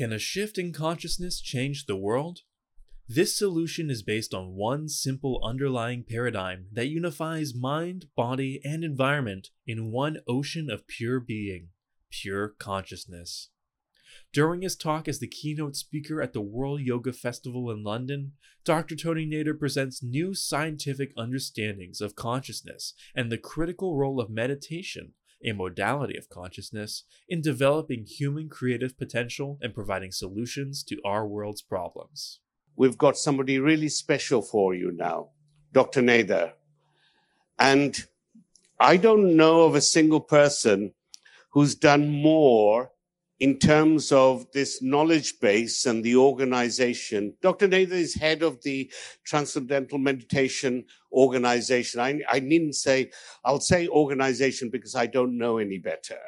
Can a shift in consciousness change the world? This solution is based on one simple underlying paradigm that unifies mind, body, and environment in one ocean of pure being, pure consciousness. During his talk as the keynote speaker at the World Yoga Festival in London, Dr. Tony Nader presents new scientific understandings of consciousness and the critical role of meditation a modality of consciousness, in developing human creative potential and providing solutions to our world's problems. We've got somebody really special for you now, Dr. Nader. And I don't know of a single person who's done more in terms of this knowledge base and the organization. Dr. Nader is head of the Transcendental Meditation Organization. I, I needn't say, I'll say organization because I don't know any better.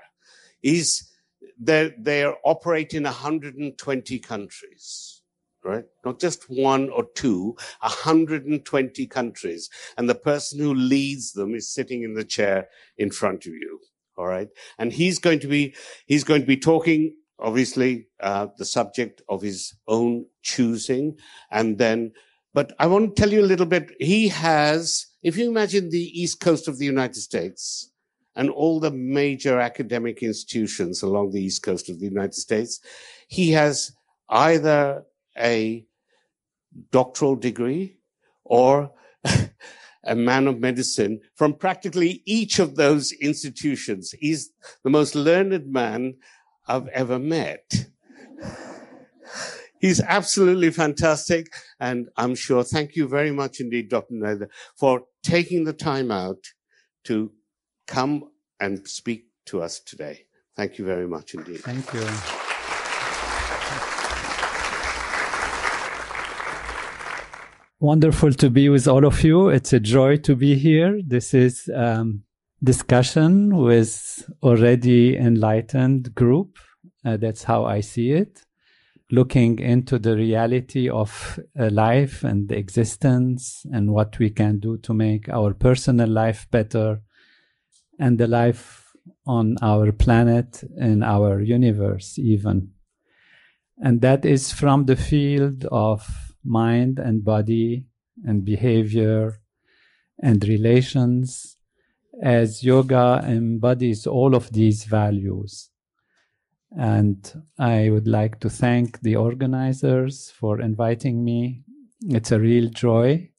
He's, they're, they're operating in 120 countries right? Not just one or two, 120 countries. And the person who leads them is sitting in the chair in front of you. All right. And he's going to be, he's going to be talking, obviously, uh, the subject of his own choosing. And then, but I want to tell you a little bit. He has, if you imagine the East Coast of the United States and all the major academic institutions along the East Coast of the United States, he has either a doctoral degree or a man of medicine from practically each of those institutions. He's the most learned man I've ever met. He's absolutely fantastic. And I'm sure, thank you very much indeed, Dr. Nader, for taking the time out to come and speak to us today. Thank you very much indeed. Thank you. Wonderful to be with all of you. It's a joy to be here. This is um, discussion with already enlightened group. Uh, that's how I see it. Looking into the reality of uh, life and existence and what we can do to make our personal life better and the life on our planet and our universe even. And that is from the field of mind and body and behavior and relations as yoga embodies all of these values. And I would like to thank the organizers for inviting me. It's a real joy.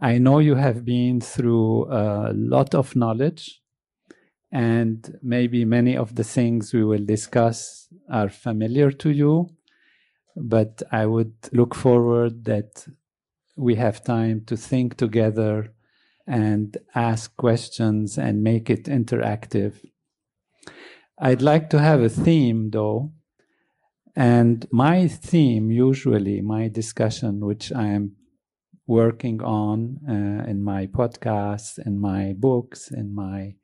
I know you have been through a lot of knowledge, and maybe many of the things we will discuss are familiar to you but I would look forward that we have time to think together and ask questions and make it interactive. I'd like to have a theme though. And my theme, usually, my discussion, which I am working on uh, in my podcasts, in my books, in my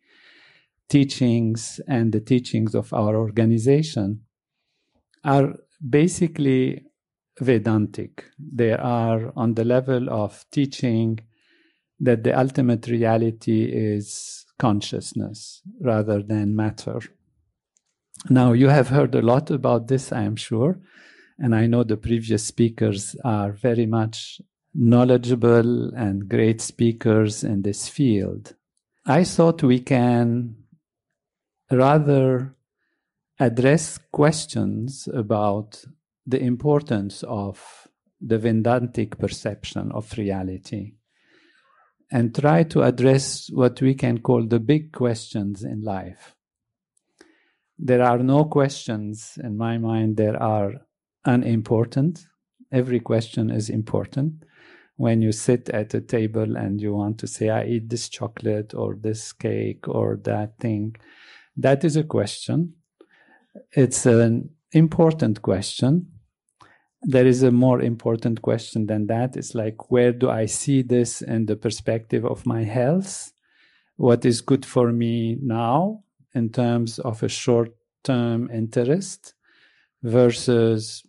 teachings, and the teachings of our organization, are basically Vedantic. They are on the level of teaching that the ultimate reality is consciousness rather than matter. Now, you have heard a lot about this, I am sure, and I know the previous speakers are very much knowledgeable and great speakers in this field. I thought we can rather address questions about the importance of the Vedantic perception of reality and try to address what we can call the big questions in life. There are no questions in my mind that are unimportant. Every question is important. When you sit at a table and you want to say, I eat this chocolate or this cake or that thing, that is a question it's an important question, there is a more important question than that. It's like, where do I see this in the perspective of my health? What is good for me now in terms of a short term interest versus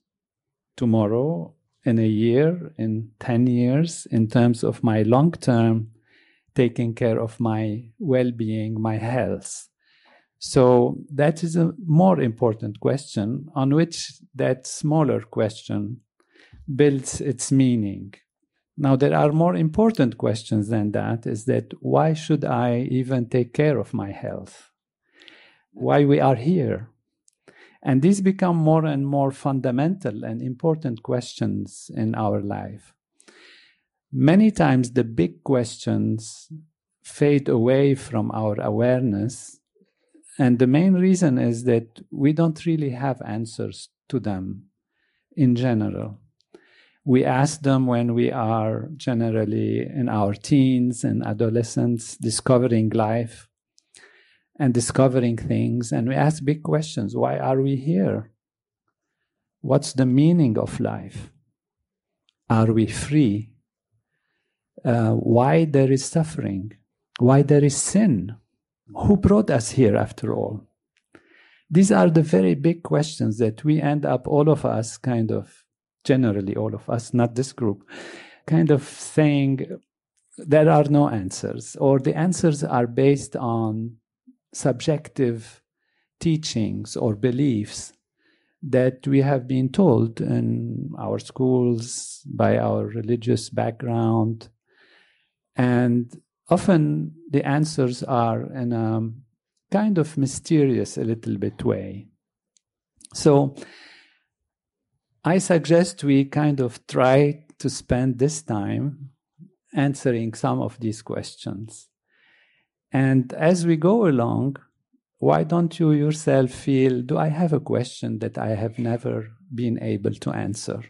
tomorrow, in a year, in 10 years, in terms of my long term taking care of my well being, my health. So that is a more important question on which that smaller question builds its meaning. Now, there are more important questions than that is that why should I even take care of my health? Why we are here? And these become more and more fundamental and important questions in our life. Many times the big questions fade away from our awareness and the main reason is that we don't really have answers to them in general. We ask them when we are generally in our teens and adolescents, discovering life and discovering things. And we ask big questions why are we here? What's the meaning of life? Are we free? Uh, why there is suffering? Why there is sin? Who brought us here after all? These are the very big questions that we end up, all of us, kind of, generally, all of us, not this group, kind of saying there are no answers, or the answers are based on subjective teachings or beliefs that we have been told in our schools by our religious background. And often the answers are in a kind of mysterious, a little bit way. So I suggest we kind of try to spend this time answering some of these questions. And as we go along, why don't you yourself feel, do I have a question that I have never been able to answer?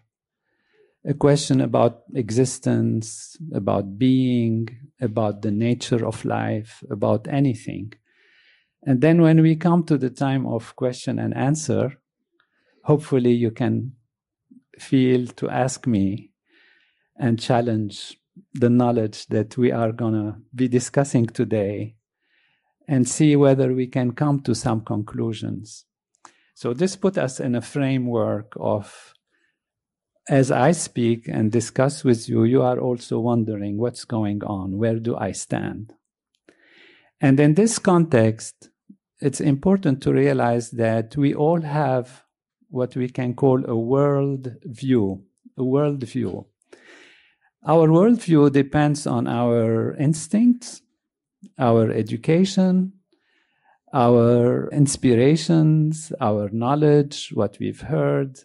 A question about existence, about being, about the nature of life, about anything. And then when we come to the time of question and answer, hopefully you can feel to ask me and challenge the knowledge that we are going to be discussing today and see whether we can come to some conclusions. So this put us in a framework of as I speak and discuss with you, you are also wondering what's going on? Where do I stand? And in this context, it's important to realize that we all have what we can call a world view, a world view. Our worldview depends on our instincts, our education, our inspirations, our knowledge, what we've heard,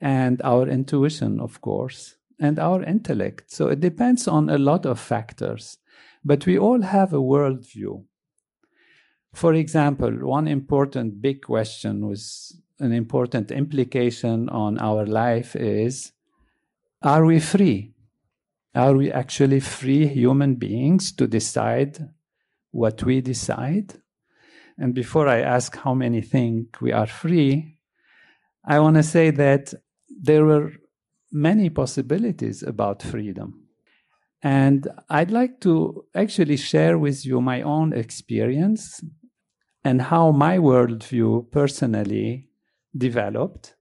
and our intuition, of course, and our intellect. So it depends on a lot of factors. But we all have a worldview. For example, one important big question was an important implication on our life is are we free? Are we actually free human beings to decide what we decide? And before I ask how many think we are free, I want to say that there were many possibilities about freedom. And I'd like to actually share with you my own experience and how my worldview personally developed.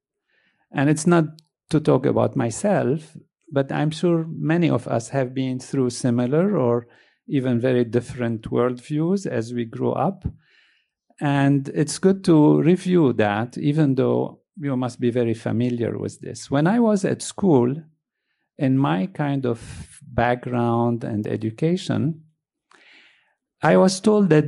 And it's not to talk about myself, but I'm sure many of us have been through similar or even very different worldviews as we grow up. And it's good to review that, even though you must be very familiar with this. When I was at school, in my kind of background and education, I was told that,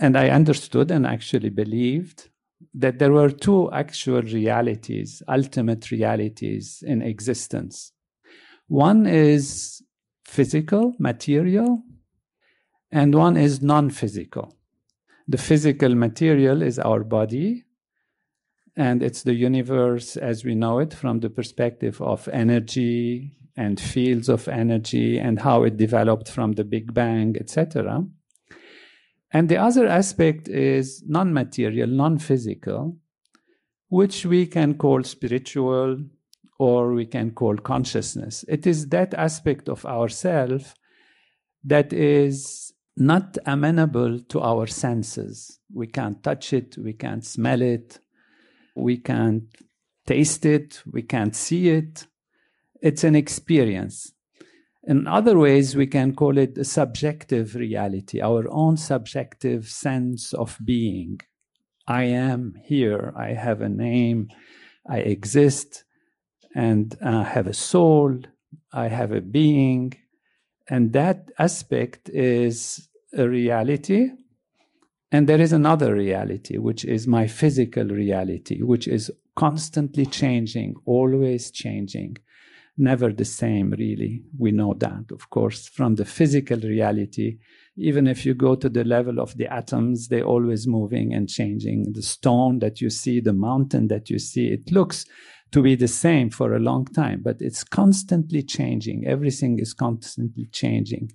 and I understood and actually believed that there were two actual realities, ultimate realities in existence. One is physical, material, and one is non physical. The physical material is our body, and it's the universe as we know it from the perspective of energy and fields of energy and how it developed from the Big Bang, etc. And the other aspect is non material, non physical, which we can call spiritual or we can call consciousness. It is that aspect of ourself that is not amenable to our senses. We can't touch it, we can't smell it, we can't taste it, we can't see it. It's an experience. In other ways, we can call it a subjective reality, our own subjective sense of being. I am here, I have a name, I exist, and I have a soul, I have a being. And that aspect is a reality. And there is another reality, which is my physical reality, which is constantly changing, always changing, never the same, really. We know that, of course, from the physical reality. Even if you go to the level of the atoms, they're always moving and changing. The stone that you see, the mountain that you see, it looks to be the same for a long time, but it's constantly changing. Everything is constantly changing.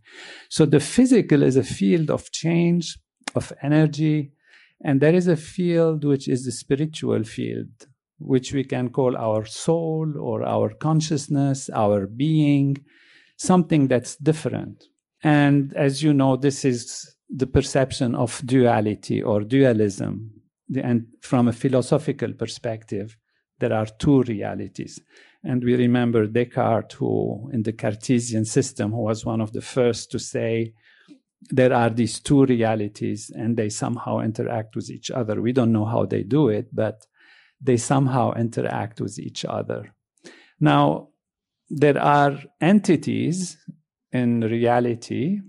So the physical is a field of change, of energy, and there is a field which is the spiritual field, which we can call our soul or our consciousness, our being, something that's different. And as you know, this is the perception of duality or dualism. And from a philosophical perspective, there are two realities. And we remember Descartes, who in the Cartesian system, who was one of the first to say there are these two realities and they somehow interact with each other. We don't know how they do it, but they somehow interact with each other. Now, there are entities in reality,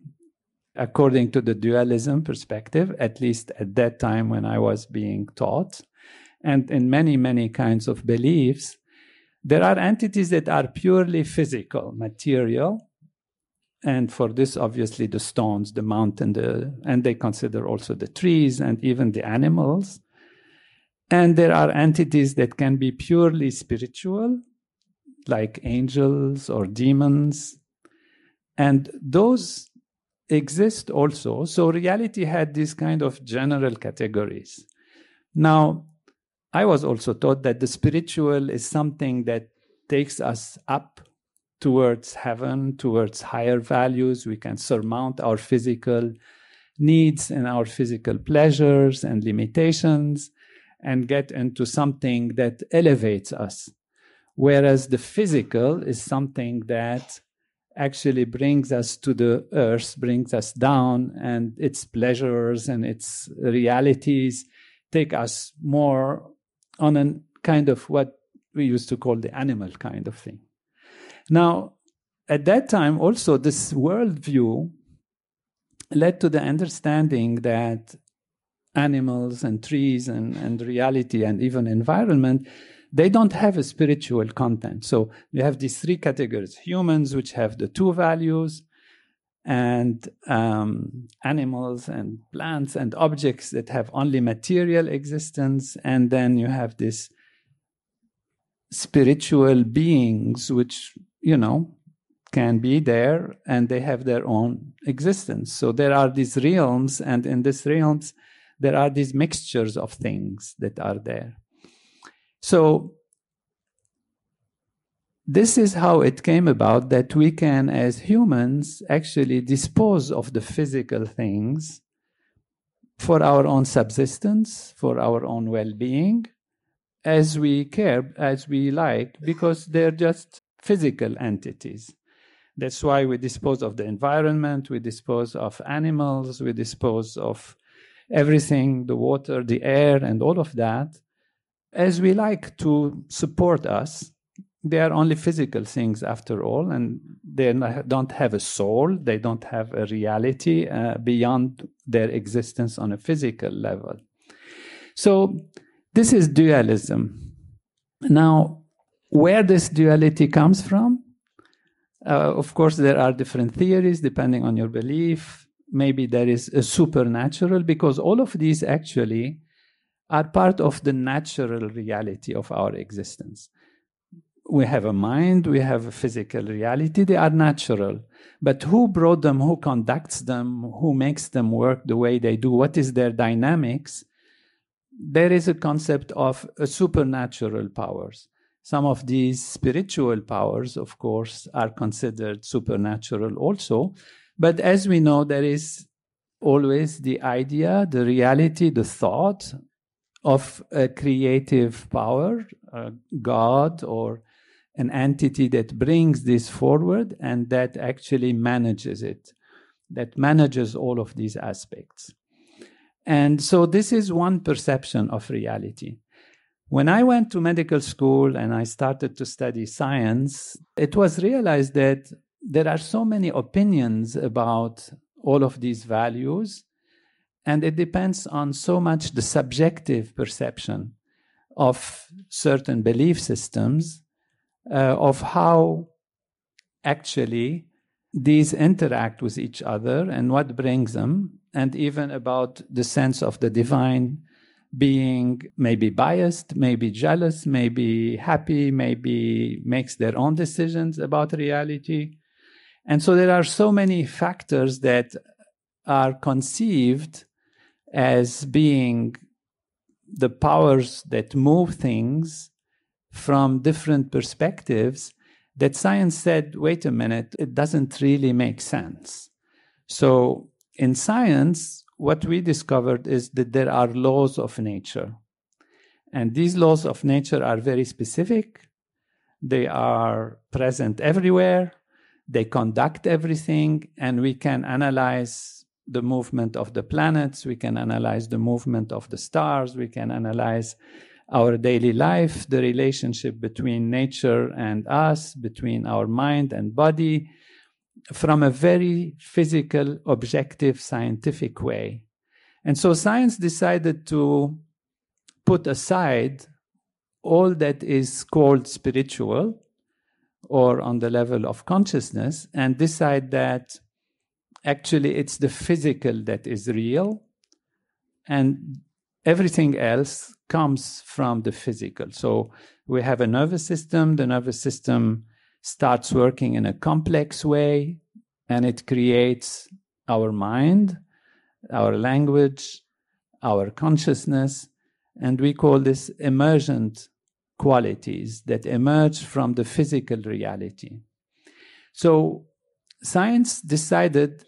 according to the dualism perspective, at least at that time when I was being taught, and in many, many kinds of beliefs, there are entities that are purely physical, material. And for this, obviously, the stones, the mountain, the, and they consider also the trees and even the animals. And there are entities that can be purely spiritual, like angels or demons. And those exist also. So reality had these kind of general categories. Now, I was also taught that the spiritual is something that takes us up towards heaven, towards higher values. We can surmount our physical needs and our physical pleasures and limitations and get into something that elevates us. Whereas the physical is something that actually brings us to the earth, brings us down, and its pleasures and its realities take us more on a kind of what we used to call the animal kind of thing. Now, at that time, also, this worldview led to the understanding that animals and trees and, and reality and even environment they don't have a spiritual content. So we have these three categories humans which have the two values and um, animals and plants and objects that have only material existence and then you have this spiritual beings which you know can be there and they have their own existence so there are these realms and in these realms there are these mixtures of things that are there. So, this is how it came about that we can, as humans, actually dispose of the physical things for our own subsistence, for our own well being, as we care, as we like, because they're just physical entities. That's why we dispose of the environment, we dispose of animals, we dispose of everything the water, the air, and all of that as we like to support us. They are only physical things after all, and they don't have a soul, they don't have a reality uh, beyond their existence on a physical level. So, this is dualism. Now, where this duality comes from, uh, of course, there are different theories depending on your belief maybe there is a supernatural because all of these actually are part of the natural reality of our existence. We have a mind, we have a physical reality, they are natural. But who brought them, who conducts them, who makes them work the way they do, what is their dynamics? There is a concept of supernatural powers. Some of these spiritual powers, of course, are considered supernatural also. But as we know, there is always the idea, the reality, the thought of a creative power, a God or an entity that brings this forward and that actually manages it, that manages all of these aspects. And so this is one perception of reality. When I went to medical school and I started to study science, it was realized that there are so many opinions about all of these values, and it depends on so much the subjective perception of certain belief systems, uh, of how actually these interact with each other and what brings them, and even about the sense of the divine being maybe biased, maybe jealous, maybe happy, maybe makes their own decisions about reality. And so there are so many factors that are conceived as being the powers that move things from different perspectives that science said, wait a minute, it doesn't really make sense. So in science, what we discovered is that there are laws of nature. And these laws of nature are very specific. They are present everywhere. They conduct everything, and we can analyze the movement of the planets. We can analyze the movement of the stars. We can analyze our daily life, the relationship between nature and us, between our mind and body, from a very physical, objective, scientific way. And so science decided to put aside all that is called spiritual or on the level of consciousness and decide that actually it's the physical that is real and everything else comes from the physical. So we have a nervous system, the nervous system starts working in a complex way and it creates our mind, our language, our consciousness, and we call this emergent qualities that emerge from the physical reality. So science decided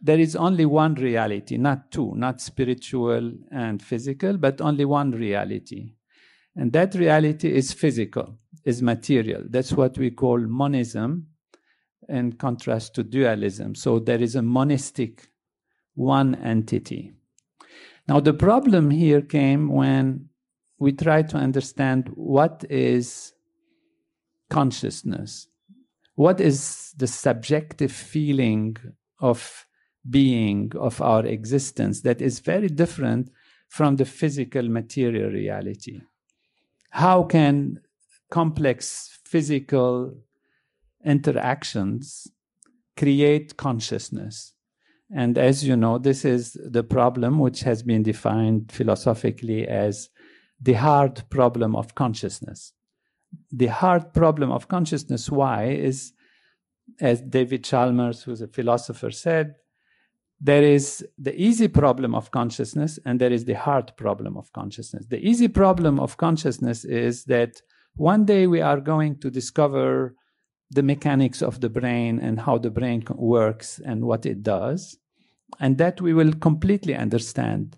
there is only one reality, not two, not spiritual and physical, but only one reality. And that reality is physical is material. That's what we call monism in contrast to dualism. So there is a monistic one entity. Now, the problem here came when we tried to understand what is consciousness. What is the subjective feeling of being, of our existence, that is very different from the physical material reality? How can complex physical interactions create consciousness. And as you know, this is the problem which has been defined philosophically as the hard problem of consciousness. The hard problem of consciousness, why, is as David Chalmers, who's a philosopher, said, there is the easy problem of consciousness and there is the hard problem of consciousness. The easy problem of consciousness is that one day we are going to discover the mechanics of the brain and how the brain works and what it does, and that we will completely understand.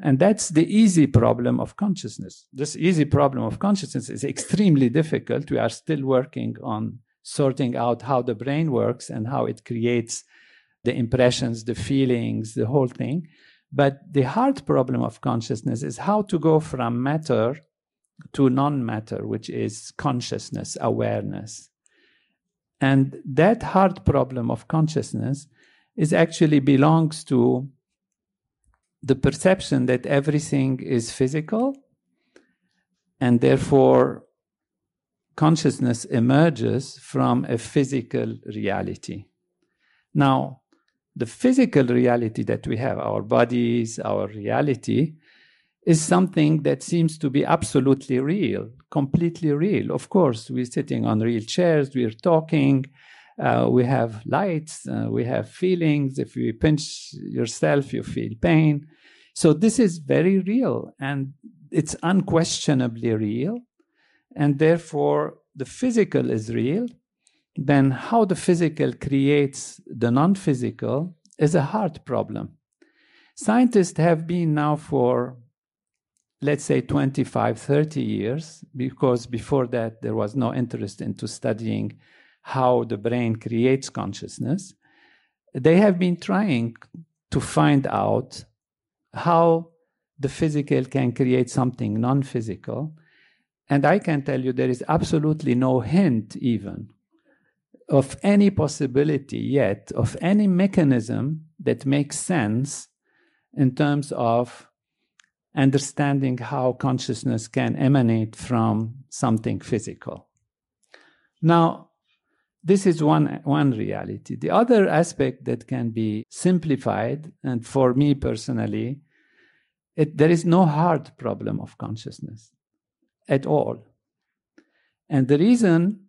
And that's the easy problem of consciousness. This easy problem of consciousness is extremely difficult. We are still working on sorting out how the brain works and how it creates the impressions, the feelings, the whole thing. But the hard problem of consciousness is how to go from matter to non matter, which is consciousness, awareness. And that hard problem of consciousness is actually belongs to the perception that everything is physical and therefore consciousness emerges from a physical reality. Now, the physical reality that we have, our bodies, our reality, is something that seems to be absolutely real, completely real. Of course, we're sitting on real chairs, we're talking, uh, we have lights, uh, we have feelings. If you pinch yourself, you feel pain. So this is very real and it's unquestionably real. and therefore the physical is real, then how the physical creates the non physical is a hard problem. Scientists have been now for, let's say, 25, 30 years, because before that there was no interest into studying how the brain creates consciousness. They have been trying to find out how the physical can create something non physical. And I can tell you there is absolutely no hint, even, of any possibility yet of any mechanism that makes sense in terms of understanding how consciousness can emanate from something physical. Now, this is one, one reality. The other aspect that can be simplified, and for me personally, it, there is no hard problem of consciousness at all. And the reason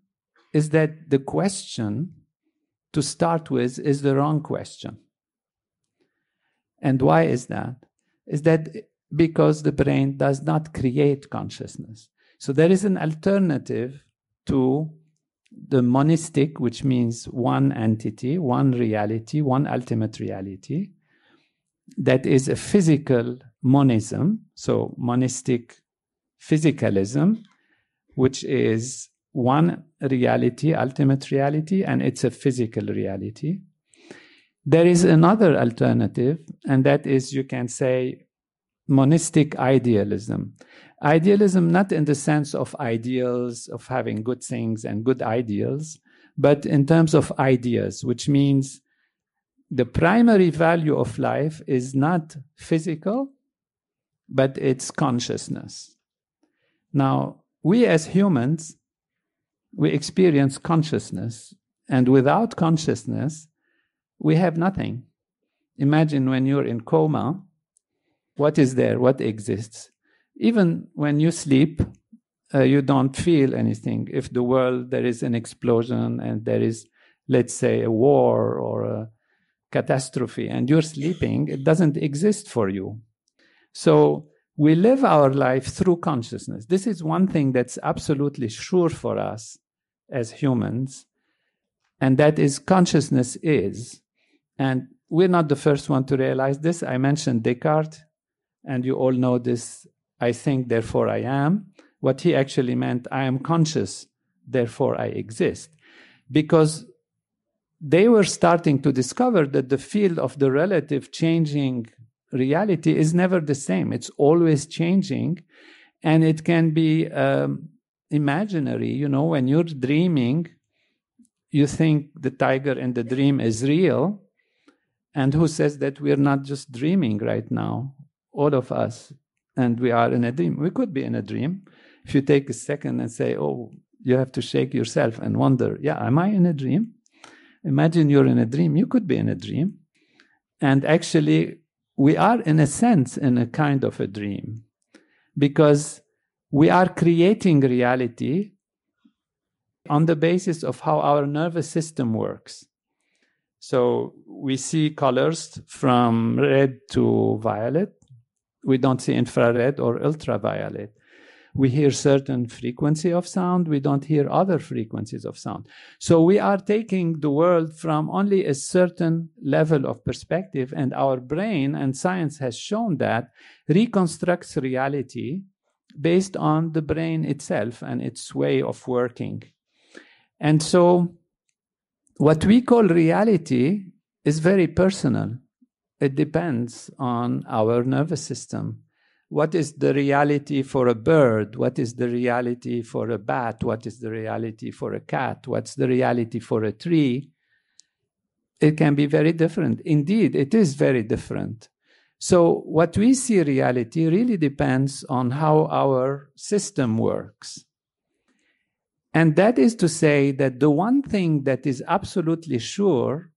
is that the question to start with is the wrong question. And why is that? Is that because the brain does not create consciousness. So there is an alternative to the monistic, which means one entity, one reality, one ultimate reality, that is a physical monism, so monistic physicalism, which is one reality, ultimate reality, and it's a physical reality. There is another alternative, and that is, you can say, monistic idealism. Idealism, not in the sense of ideals, of having good things and good ideals, but in terms of ideas, which means the primary value of life is not physical, but it's consciousness. Now, we as humans, we experience consciousness, and without consciousness, we have nothing. Imagine when you're in coma, what is there? What exists? Even when you sleep, uh, you don't feel anything. If the world, there is an explosion and there is, let's say, a war or a catastrophe and you're sleeping, it doesn't exist for you. So we live our life through consciousness. This is one thing that's absolutely sure for us as humans, and that is consciousness is. And we're not the first one to realize this. I mentioned Descartes, and you all know this I think, therefore I am. What he actually meant, I am conscious, therefore I exist. Because they were starting to discover that the field of the relative changing reality is never the same. It's always changing. And it can be um, imaginary. You know, when you're dreaming, you think the tiger in the dream is real. And who says that we're not just dreaming right now? All of us. And we are in a dream. We could be in a dream. If you take a second and say, oh, you have to shake yourself and wonder, yeah, am I in a dream? Imagine you're in a dream. You could be in a dream. And actually, we are, in a sense, in a kind of a dream because we are creating reality on the basis of how our nervous system works. So we see colors from red to violet. We don't see infrared or ultraviolet. We hear certain frequency of sound we don't hear other frequencies of sound. So we are taking the world from only a certain level of perspective and our brain and science has shown that reconstructs reality based on the brain itself and its way of working. And so what we call reality is very personal it depends on our nervous system what is the reality for a bird? What is the reality for a bat? What is the reality for a cat? What's the reality for a tree? It can be very different. Indeed, it is very different. So, what we see reality really depends on how our system works. And that is to say that the one thing that is absolutely sure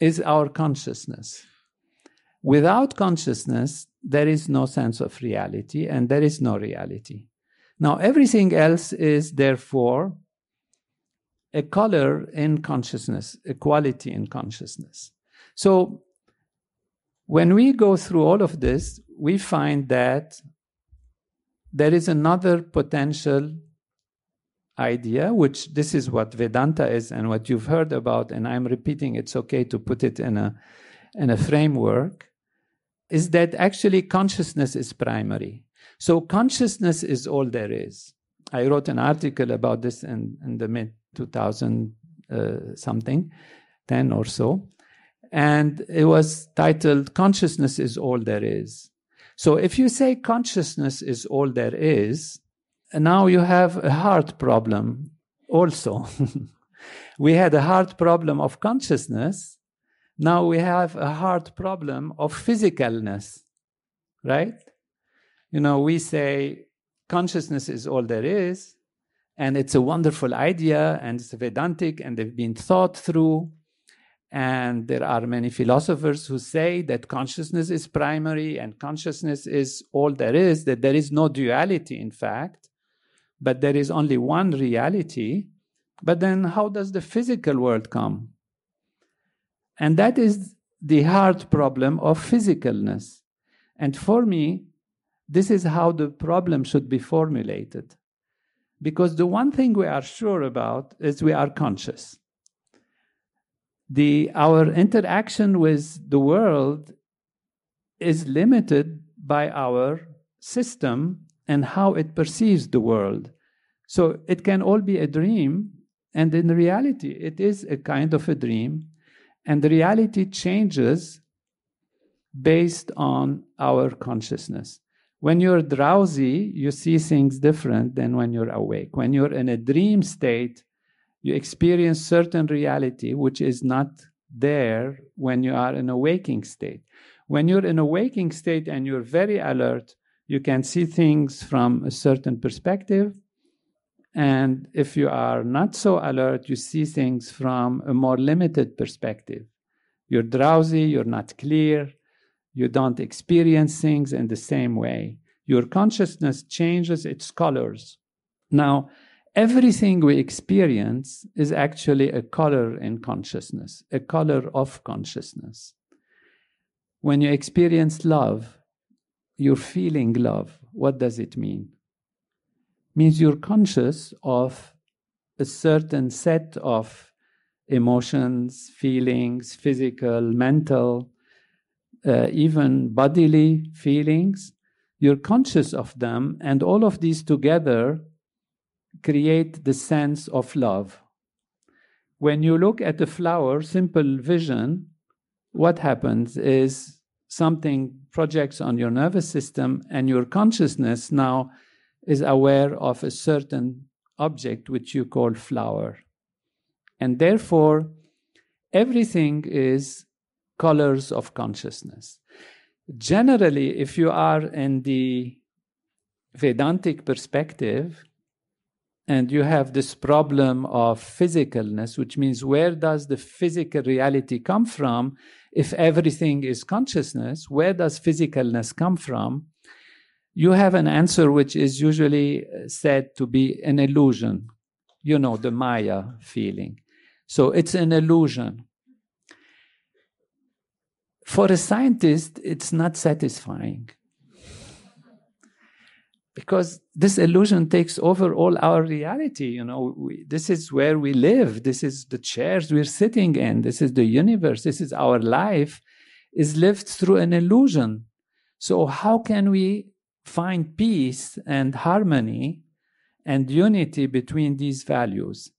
is our consciousness. Without consciousness, there is no sense of reality and there is no reality. Now, everything else is therefore a color in consciousness, a quality in consciousness. So, when we go through all of this, we find that there is another potential idea, which this is what Vedanta is and what you've heard about, and I'm repeating it's okay to put it in a, in a framework, is that actually consciousness is primary. So consciousness is all there is. I wrote an article about this in, in the mid 2000 uh, something, 10 or so. And it was titled Consciousness is All There Is. So if you say consciousness is all there is, now you have a hard problem also. we had a hard problem of consciousness. Now we have a hard problem of physicalness, right? You know, we say consciousness is all there is, and it's a wonderful idea, and it's Vedantic, and they've been thought through. And there are many philosophers who say that consciousness is primary and consciousness is all there is, that there is no duality, in fact, but there is only one reality. But then, how does the physical world come? And that is the hard problem of physicalness. And for me, this is how the problem should be formulated. Because the one thing we are sure about is we are conscious. The, our interaction with the world is limited by our system and how it perceives the world. So it can all be a dream, and in reality, it is a kind of a dream, and the reality changes based on our consciousness. When you're drowsy, you see things different than when you're awake. When you're in a dream state, you experience certain reality which is not there when you are in a waking state. When you're in a waking state and you're very alert, you can see things from a certain perspective. And if you are not so alert, you see things from a more limited perspective. You're drowsy, you're not clear, you don't experience things in the same way. Your consciousness changes its colors. Now, everything we experience is actually a color in consciousness, a color of consciousness. When you experience love, you're feeling love. What does it mean? Means you're conscious of a certain set of emotions, feelings, physical, mental, uh, even bodily feelings, you're conscious of them, and all of these together create the sense of love. When you look at a flower, simple vision, what happens is something projects on your nervous system, and your consciousness now is aware of a certain object which you call flower. And therefore, everything is colors of consciousness. Generally, if you are in the Vedantic perspective, and you have this problem of physicalness, which means where does the physical reality come from? If everything is consciousness, where does physicalness come from? You have an answer which is usually uh, said to be an illusion. You know, the Maya feeling. So it's an illusion for a scientist, it's not satisfying. Because this illusion takes over all our reality. You know, we, this is where we live. This is the chairs we're sitting in. This is the universe. This is our life, is lived through an illusion. So, how can we find peace and harmony and unity between these values?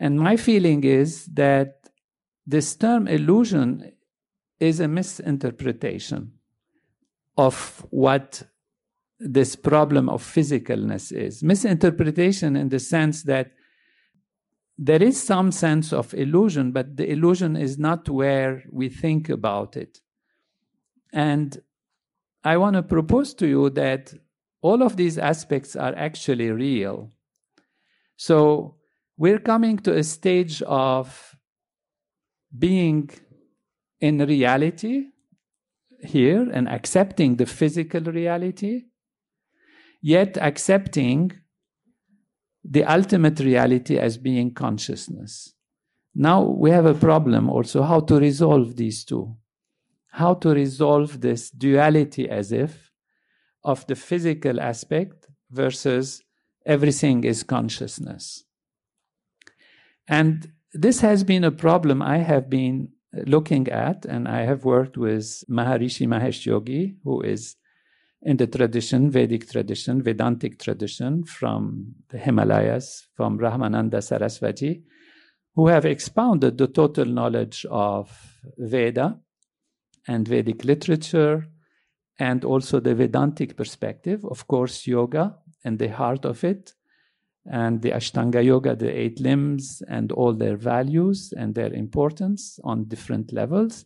And my feeling is that this term illusion is a misinterpretation of what this problem of physicalness is. Misinterpretation in the sense that there is some sense of illusion, but the illusion is not where we think about it. And I want to propose to you that all of these aspects are actually real. So we're coming to a stage of being in reality here and accepting the physical reality, yet accepting the ultimate reality as being consciousness. Now we have a problem also how to resolve these two. How to resolve this duality as if of the physical aspect versus everything is consciousness. And this has been a problem I have been looking at, and I have worked with Maharishi Mahesh Yogi, who is in the tradition, Vedic tradition, Vedantic tradition from the Himalayas, from Brahmananda Saraswati, who have expounded the total knowledge of Veda and Vedic literature, and also the Vedantic perspective, of course, yoga and the heart of it, and the Ashtanga Yoga, the eight limbs, and all their values and their importance on different levels.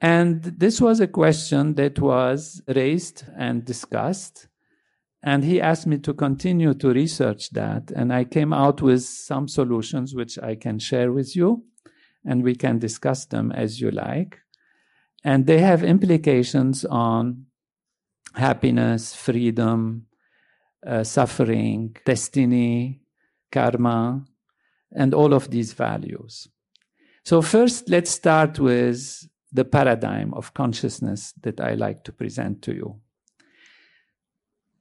And this was a question that was raised and discussed. And he asked me to continue to research that. And I came out with some solutions which I can share with you, and we can discuss them as you like. And they have implications on happiness, freedom, uh, suffering, destiny, karma, and all of these values. So, first, let's start with the paradigm of consciousness that I like to present to you.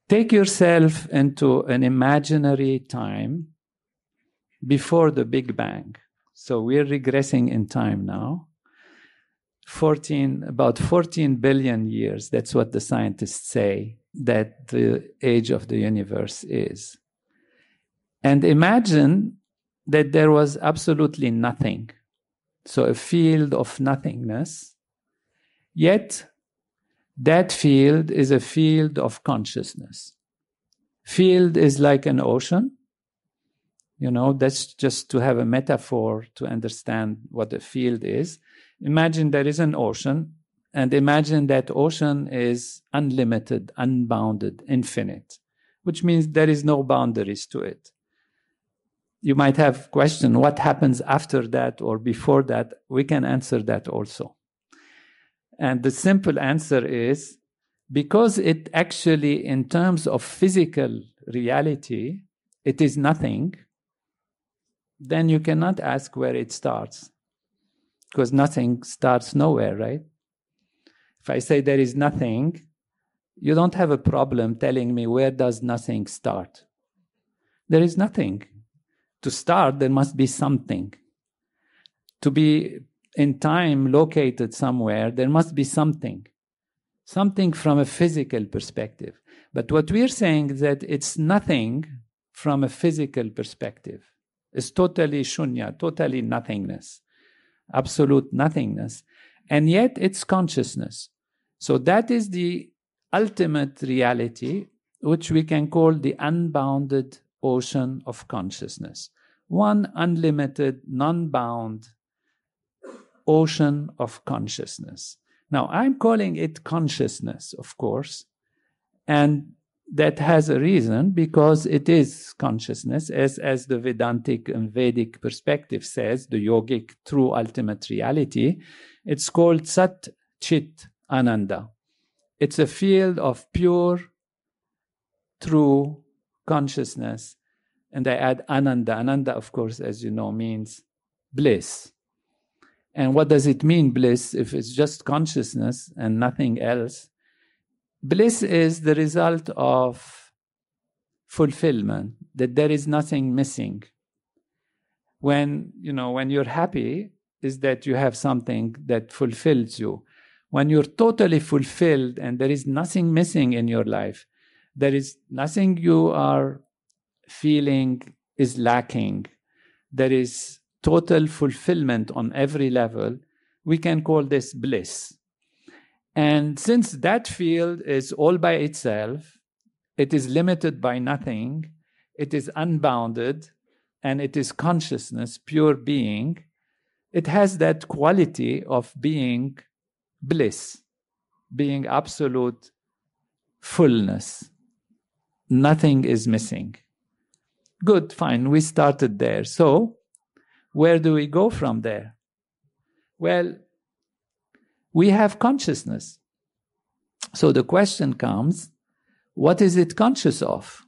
Take yourself into an imaginary time before the Big Bang. So we're regressing in time now. 14, about 14 billion years, that's what the scientists say that the age of the universe is. And imagine that there was absolutely nothing. So a field of nothingness. Yet that field is a field of consciousness. Field is like an ocean. You know, that's just to have a metaphor to understand what a field is. Imagine there is an ocean and imagine that ocean is unlimited, unbounded, infinite, which means there is no boundaries to it. You might have question what happens after that or before that. We can answer that also. And the simple answer is because it actually, in terms of physical reality, it is nothing, then you cannot ask where it starts. Because nothing starts nowhere, right? If I say there is nothing, you don't have a problem telling me where does nothing start. There is nothing. To start, there must be something. To be in time located somewhere, there must be something. Something from a physical perspective. But what we're saying is that it's nothing from a physical perspective. It's totally shunya, totally nothingness, absolute nothingness. And yet it's consciousness. So that is the ultimate reality, which we can call the unbounded ocean of consciousness. One unlimited, non bound ocean of consciousness. Now, I'm calling it consciousness, of course, and that has a reason because it is consciousness, as, as the Vedantic and Vedic perspective says, the yogic true ultimate reality. It's called Sat Chit Ananda. It's a field of pure, true consciousness. And I add Ananda. Ananda, of course, as you know, means bliss. And what does it mean, bliss, if it's just consciousness and nothing else? Bliss is the result of fulfillment, that there is nothing missing. When, you know, when you're happy, is that you have something that fulfills you when you're totally fulfilled and there is nothing missing in your life, there is nothing you are feeling is lacking, there is total fulfillment on every level, we can call this bliss. And since that field is all by itself, it is limited by nothing, it is unbounded, and it is consciousness, pure being, it has that quality of being bliss, being absolute fullness. Nothing is missing. Good, fine, we started there. So, where do we go from there? Well, we have consciousness. So the question comes what is it conscious of?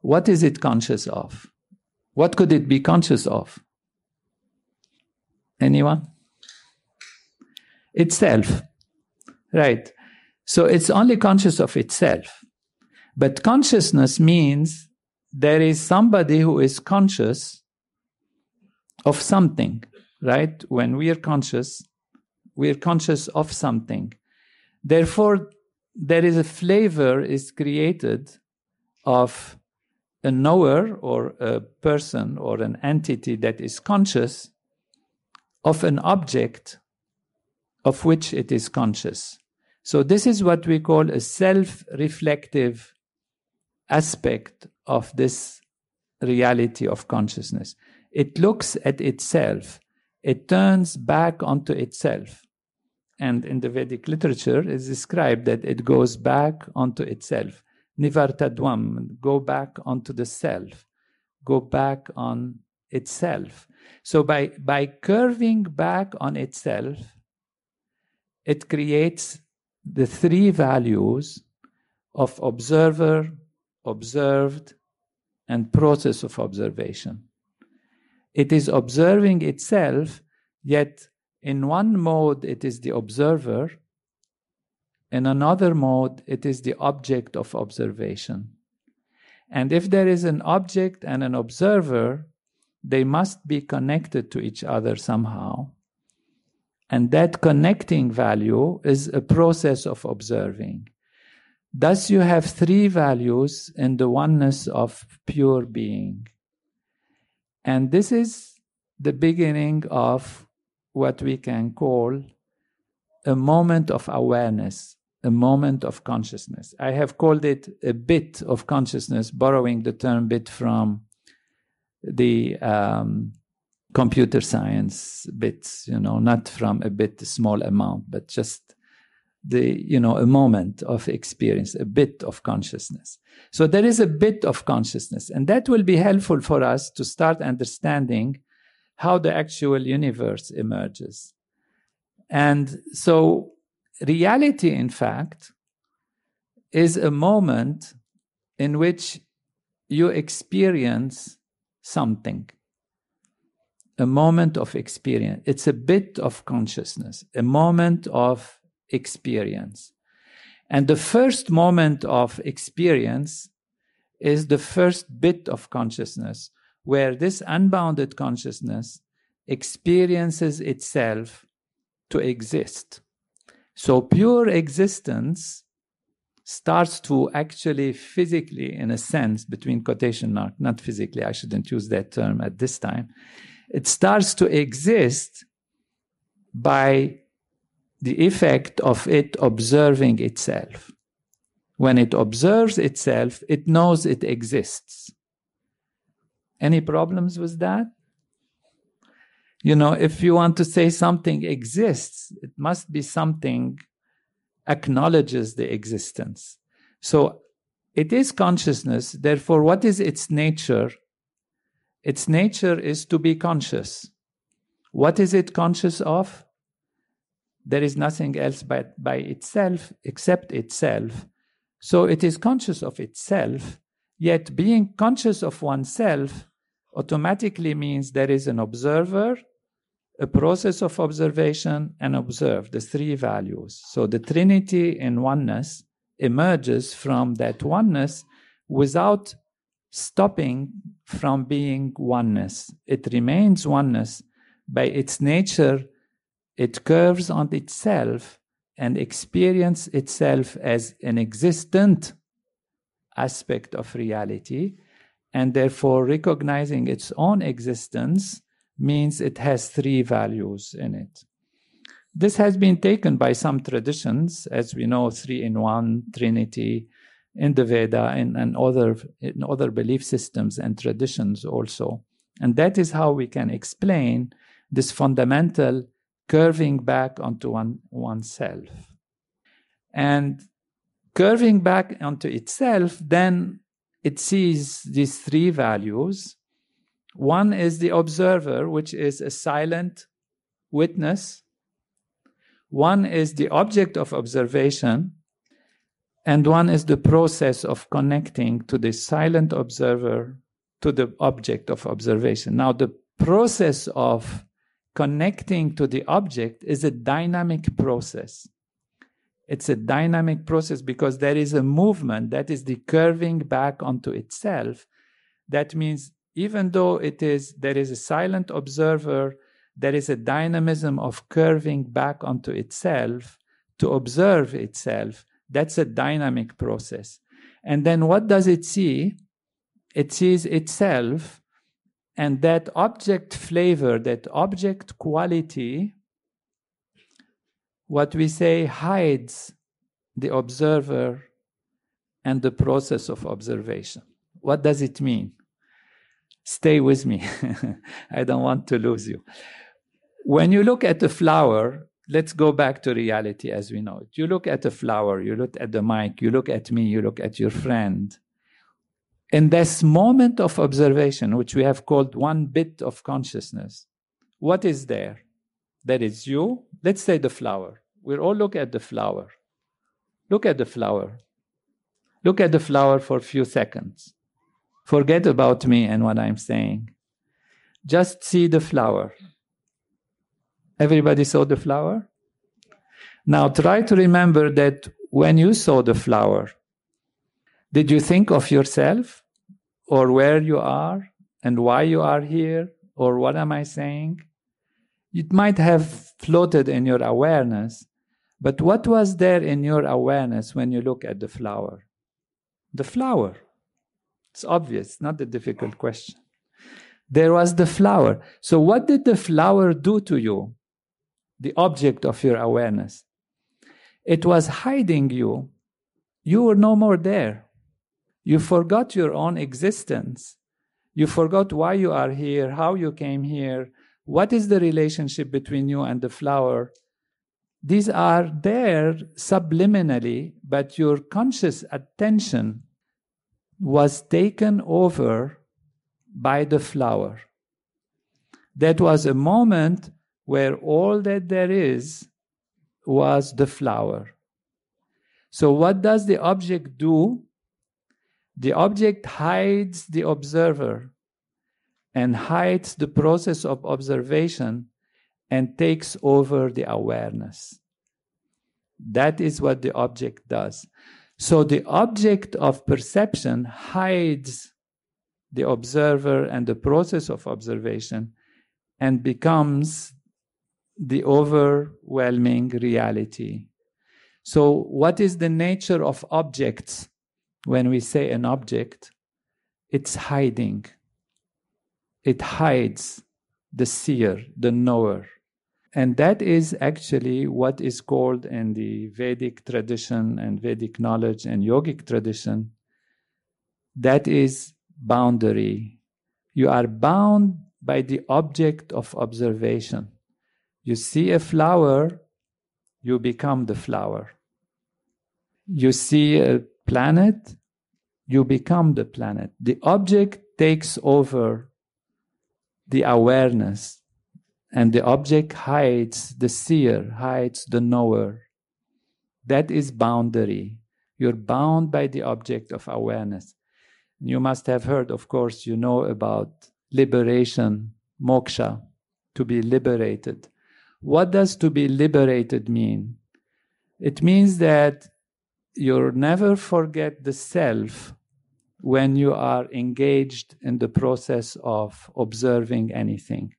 What is it conscious of? What could it be conscious of? Anyone? itself. Right. So it's only conscious of itself. But consciousness means there is somebody who is conscious of something, right? When we are conscious, we are conscious of something. Therefore, there is a flavor is created of a knower or a person or an entity that is conscious of an object of which it is conscious. So, this is what we call a self reflective aspect of this reality of consciousness. It looks at itself, it turns back onto itself. And in the Vedic literature, it's described that it goes back onto itself. Nivartadvam, go back onto the self, go back on itself. So by, by curving back on itself, it creates the three values of observer, observed, and process of observation. It is observing itself, yet in one mode it is the observer, in another mode it is the object of observation. And if there is an object and an observer, they must be connected to each other somehow. And that connecting value is a process of observing. Thus, you have three values in the oneness of pure being. And this is the beginning of what we can call a moment of awareness, a moment of consciousness. I have called it a bit of consciousness, borrowing the term bit from the um, computer science bits, you know, not from a bit small amount, but just the, you know, a moment of experience, a bit of consciousness. So there is a bit of consciousness, and that will be helpful for us to start understanding how the actual universe emerges. And so reality, in fact, is a moment in which you experience something a moment of experience. It's a bit of consciousness, a moment of experience. And the first moment of experience is the first bit of consciousness where this unbounded consciousness experiences itself to exist. So pure existence starts to actually physically, in a sense, between quotation mark, not physically, I shouldn't use that term at this time, it starts to exist by the effect of it observing itself. When it observes itself, it knows it exists. Any problems with that? You know, if you want to say something exists, it must be something acknowledges the existence. So it is consciousness. Therefore, what is its nature? Its nature is to be conscious. What is it conscious of? There is nothing else but by itself except itself. So it is conscious of itself, yet being conscious of oneself automatically means there is an observer, a process of observation, and observe, the three values. So the Trinity in oneness emerges from that oneness without stopping from being oneness. It remains oneness. By its nature, it curves on itself and experience itself as an existent aspect of reality. And therefore, recognizing its own existence means it has three values in it. This has been taken by some traditions, as we know, three in one, Trinity, in the Veda and, and other, in other belief systems and traditions also. And that is how we can explain this fundamental curving back onto one, oneself. And curving back onto itself, then it sees these three values. One is the observer, which is a silent witness. One is the object of observation, and one is the process of connecting to the silent observer to the object of observation. Now, the process of connecting to the object is a dynamic process. It's a dynamic process because there is a movement that is the curving back onto itself. That means even though it is there is a silent observer, there is a dynamism of curving back onto itself to observe itself. That's a dynamic process. And then what does it see? It sees itself and that object flavor, that object quality, what we say hides the observer and the process of observation. What does it mean? Stay with me. I don't want to lose you. When you look at a flower, let's go back to reality as we know it. You look at a flower, you look at the mic, you look at me, you look at your friend in this moment of observation, which we have called one bit of consciousness, what is there? There is you. Let's say the flower. We'll all look at the flower. Look at the flower. Look at the flower for a few seconds. Forget about me and what I'm saying. Just see the flower. Everybody saw the flower? Now try to remember that when you saw the flower, did you think of yourself? Or where you are and why you are here or what am I saying? It might have floated in your awareness, but what was there in your awareness when you look at the flower? The flower. It's obvious, not a difficult question. There was the flower. So, what did the flower do to you? The object of your awareness. It was hiding you. You were no more there. You forgot your own existence. You forgot why you are here, how you came here, what is the relationship between you and the flower. These are there subliminally, but your conscious attention was taken over by the flower. That was a moment where all that there is was the flower. So, what does the object do? The object hides the observer and hides the process of observation and takes over the awareness. That is what the object does. So the object of perception hides the observer and the process of observation and becomes the overwhelming reality. So, what is the nature of objects? When we say an object, it's hiding. It hides the seer, the knower. And that is actually what is called in the Vedic tradition and Vedic knowledge and yogic tradition. That is boundary. You are bound by the object of observation. You see a flower, you become the flower. You see a planet, you become the planet. The object takes over the awareness, and the object hides the seer, hides the knower. That is boundary. You're bound by the object of awareness. You must have heard, of course, you know about liberation, moksha, to be liberated. What does to be liberated mean? It means that you never forget the self when you are engaged in the process of observing anything.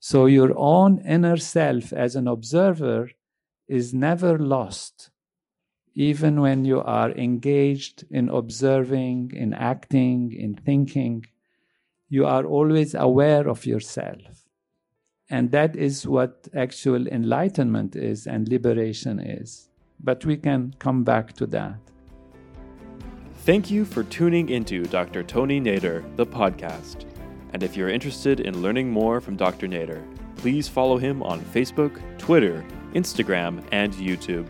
So your own inner self as an observer is never lost, even when you are engaged in observing, in acting, in thinking. You are always aware of yourself. And that is what actual enlightenment is and liberation is but we can come back to that. Thank you for tuning into Dr. Tony Nader, the podcast. And if you're interested in learning more from Dr. Nader, please follow him on Facebook, Twitter, Instagram, and YouTube.